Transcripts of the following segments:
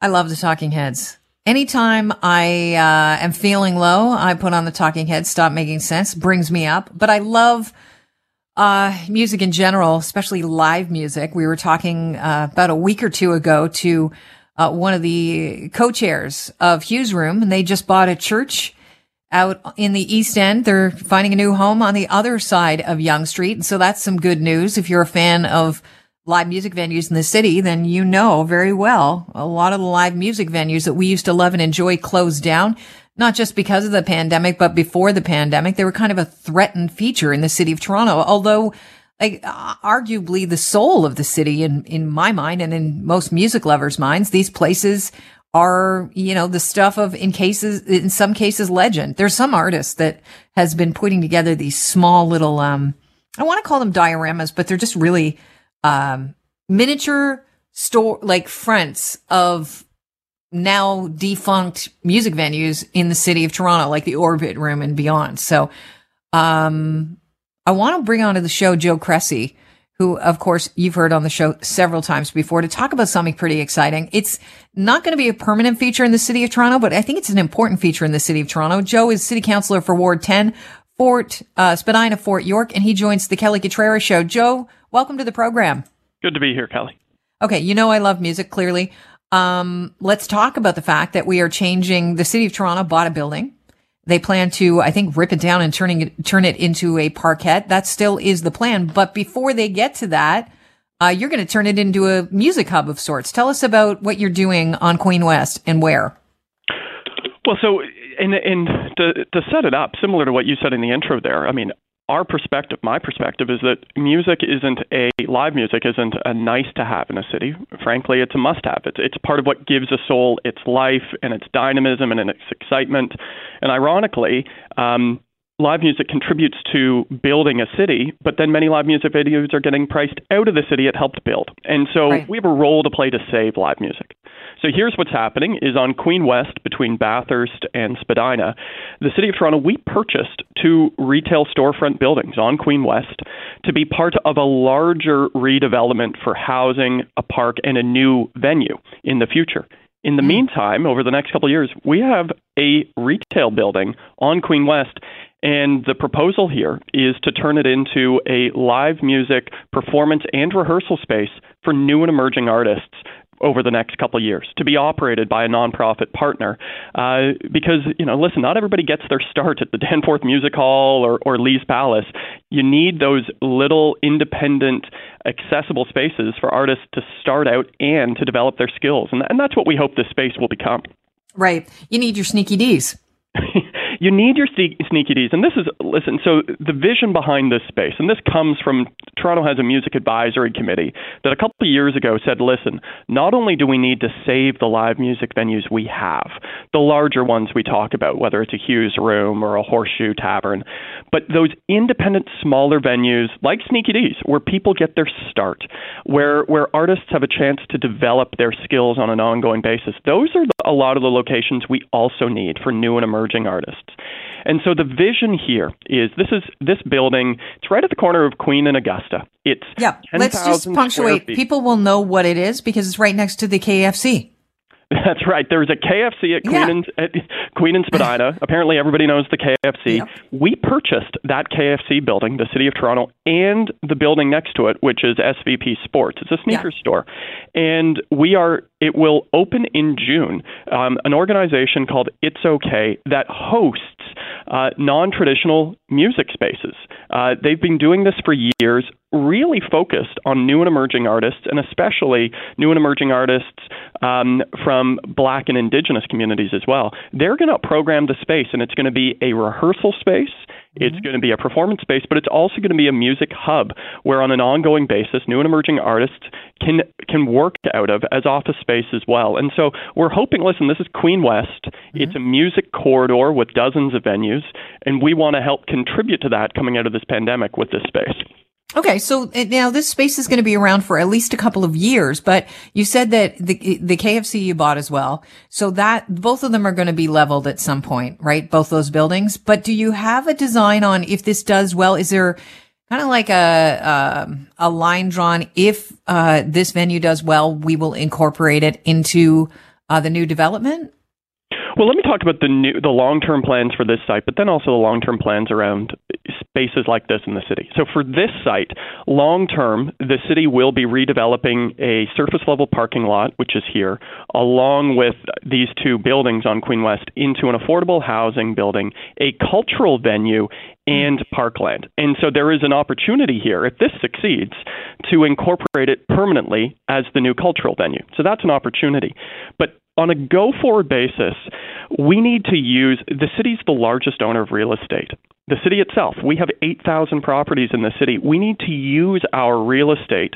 I love the Talking Heads. Anytime I uh, am feeling low, I put on the Talking Heads. Stop making sense brings me up. But I love uh, music in general, especially live music. We were talking uh, about a week or two ago to uh, one of the co-chairs of Hugh's Room, and they just bought a church out in the East End. They're finding a new home on the other side of Yonge Street, so that's some good news. If you're a fan of live music venues in the city, then you know very well a lot of the live music venues that we used to love and enjoy closed down, not just because of the pandemic, but before the pandemic. They were kind of a threatened feature in the city of Toronto, although like arguably the soul of the city in, in my mind and in most music lovers' minds, these places are, you know, the stuff of in cases, in some cases, legend. There's some artist that has been putting together these small little, um, I want to call them dioramas, but they're just really um, miniature store like fronts of now defunct music venues in the city of Toronto, like the Orbit Room and beyond. So, um, I want to bring onto the show Joe Cressy, who, of course, you've heard on the show several times before to talk about something pretty exciting. It's not going to be a permanent feature in the city of Toronto, but I think it's an important feature in the city of Toronto. Joe is city councilor for Ward 10, Fort, uh, Spadina, Fort York, and he joins the Kelly Cutrara show. Joe, Welcome to the program. Good to be here, Kelly. Okay, you know I love music clearly. Um, let's talk about the fact that we are changing. The city of Toronto bought a building. They plan to, I think, rip it down and turning it, turn it into a parkette. That still is the plan. But before they get to that, uh, you're going to turn it into a music hub of sorts. Tell us about what you're doing on Queen West and where. Well, so and and to to set it up, similar to what you said in the intro there. I mean, our perspective, my perspective, is that music isn't a live music isn't a nice to have in a city. Frankly, it's a must have. It's it's part of what gives a soul its life and its dynamism and its excitement. And ironically, um, live music contributes to building a city, but then many live music videos are getting priced out of the city it helped build. And so right. we have a role to play to save live music. So here's what's happening is on Queen West between Bathurst and Spadina, the city of Toronto, we purchased two retail storefront buildings on Queen West to be part of a larger redevelopment for housing, a park, and a new venue in the future. In the mm. meantime, over the next couple of years, we have a retail building on Queen West and the proposal here is to turn it into a live music performance and rehearsal space for new and emerging artists over the next couple of years to be operated by a nonprofit partner. Uh, because, you know, listen, not everybody gets their start at the Danforth Music Hall or, or Lee's Palace. You need those little independent, accessible spaces for artists to start out and to develop their skills. And, and that's what we hope this space will become. Right. You need your Sneaky Dee's. you need your Sneaky Dee's. And this is, listen, so the vision behind this space, and this comes from Toronto has a music advisory committee that a couple of years ago said, listen, not only do we need to save the live music venues we have, the larger ones we talk about, whether it's a Hugh's Room or a Horseshoe Tavern, but those independent, smaller venues like Sneaky Dee's, where people get their start, where, where artists have a chance to develop their skills on an ongoing basis, those are a lot of the locations we also need for new and emerging artists. And so the vision here is this is this building. It's right at the corner of Queen and Augusta. It's yeah. Let's just punctuate. People will know what it is because it's right next to the KFC. That's right. There's a KFC at Queen, yeah. and, at Queen and Spadina. Apparently, everybody knows the KFC. Yep. We purchased that KFC building, the City of Toronto, and the building next to it, which is SVP Sports. It's a sneaker yeah. store, and we are. It will open in June. Um, an organization called It's Okay that hosts uh, non-traditional music spaces. Uh, they've been doing this for years, really focused on new and emerging artists, and especially new and emerging artists um, from Black and Indigenous communities as well. They're going to program the space, and it's going to be a rehearsal space. It's mm-hmm. going to be a performance space, but it's also going to be a music hub where, on an ongoing basis, new and emerging artists can can work out of as office space as well. And so we're hoping. Listen, this is Queen West. Mm-hmm. It's a music corridor with dozens of venues, and we want to help contribute to that coming out of this pandemic with this space. Okay, so uh, now this space is going to be around for at least a couple of years, but you said that the the KFC you bought as well. So that both of them are going to be leveled at some point, right? Both those buildings. But do you have a design on if this does well? Is there kind of like a uh, a line drawn? If uh, this venue does well, we will incorporate it into uh, the new development? Well, let me talk about the new, the long-term plans for this site, but then also the long-term plans around spaces like this in the city. So for this site, long-term, the city will be redeveloping a surface-level parking lot, which is here, along with these two buildings on Queen West, into an affordable housing building, a cultural venue, and parkland. And so there is an opportunity here, if this succeeds, to incorporate it permanently as the new cultural venue. So that's an opportunity. But on a go forward basis, we need to use the city's the largest owner of real estate. The city itself, we have 8,000 properties in the city. We need to use our real estate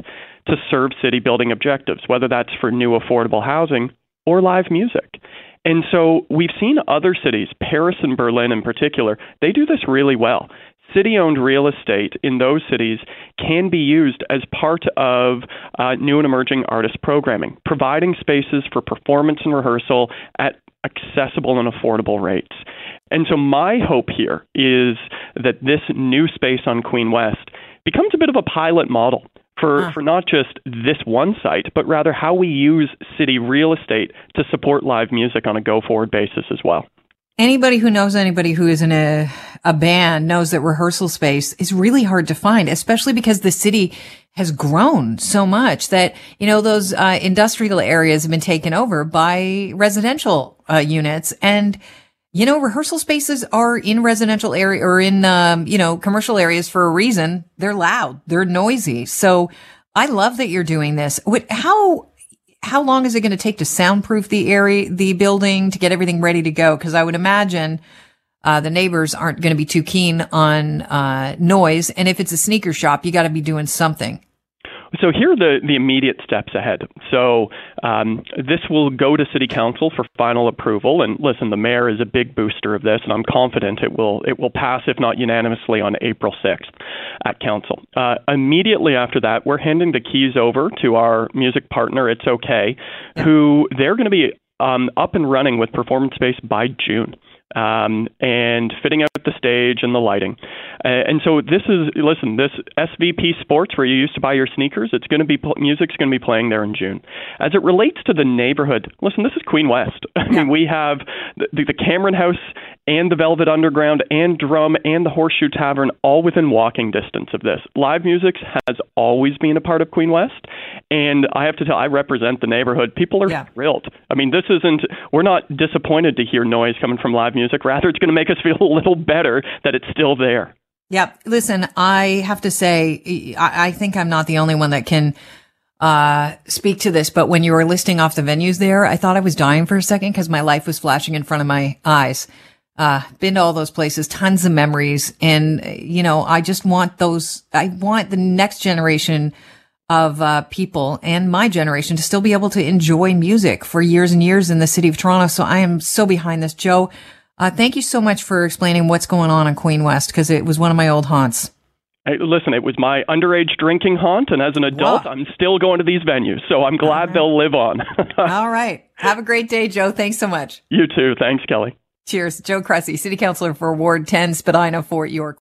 to serve city building objectives, whether that's for new affordable housing or live music. And so we've seen other cities, Paris and Berlin in particular, they do this really well city owned real estate in those cities can be used as part of uh, new and emerging artist programming, providing spaces for performance and rehearsal at accessible and affordable rates. And so, my hope here is that this new space on Queen West becomes a bit of a pilot model for, huh. for not just this one site, but rather how we use city real estate to support live music on a go forward basis as well anybody who knows anybody who is in a, a band knows that rehearsal space is really hard to find, especially because the city has grown so much that, you know, those uh, industrial areas have been taken over by residential uh, units. And, you know, rehearsal spaces are in residential area or in, um, you know, commercial areas for a reason. They're loud. They're noisy. So I love that you're doing this. What, how, how long is it going to take to soundproof the area, the building to get everything ready to go? Cause I would imagine, uh, the neighbors aren't going to be too keen on, uh, noise. And if it's a sneaker shop, you got to be doing something. So here are the, the immediate steps ahead. So um, this will go to City Council for final approval. And listen, the mayor is a big booster of this, and I'm confident it will it will pass, if not unanimously, on April 6th at Council. Uh, immediately after that, we're handing the keys over to our music partner, It's Okay, who they're going to be um, up and running with Performance Space by June um, and fitting out the stage and the lighting. Uh, and so this is listen, this SVP Sports where you used to buy your sneakers, it's going to be music's going to be playing there in June. As it relates to the neighborhood, listen, this is Queen West. I mean, we have the, the Cameron House and the Velvet Underground and Drum and the Horseshoe Tavern all within walking distance of this. Live music has always been a part of Queen West, and I have to tell, I represent the neighborhood. People are yeah. thrilled. I mean, this isn't. We're not disappointed to hear noise coming from live music. Rather, it's going to make us feel a little better that it's still there. Yeah. Listen, I have to say, I, I think I'm not the only one that can uh, speak to this, but when you were listing off the venues there, I thought I was dying for a second because my life was flashing in front of my eyes. Uh, been to all those places, tons of memories. And, you know, I just want those, I want the next generation of uh, people and my generation to still be able to enjoy music for years and years in the city of Toronto. So I am so behind this. Joe, uh, thank you so much for explaining what's going on in Queen West because it was one of my old haunts. Hey, listen, it was my underage drinking haunt, and as an adult. I'm still going to these venues, so I'm glad right. they'll live on. All right. Have a great day, Joe. Thanks so much. You too. Thanks, Kelly. Cheers. Joe Cressy, City Councilor for Ward 10, Spadina, Fort York.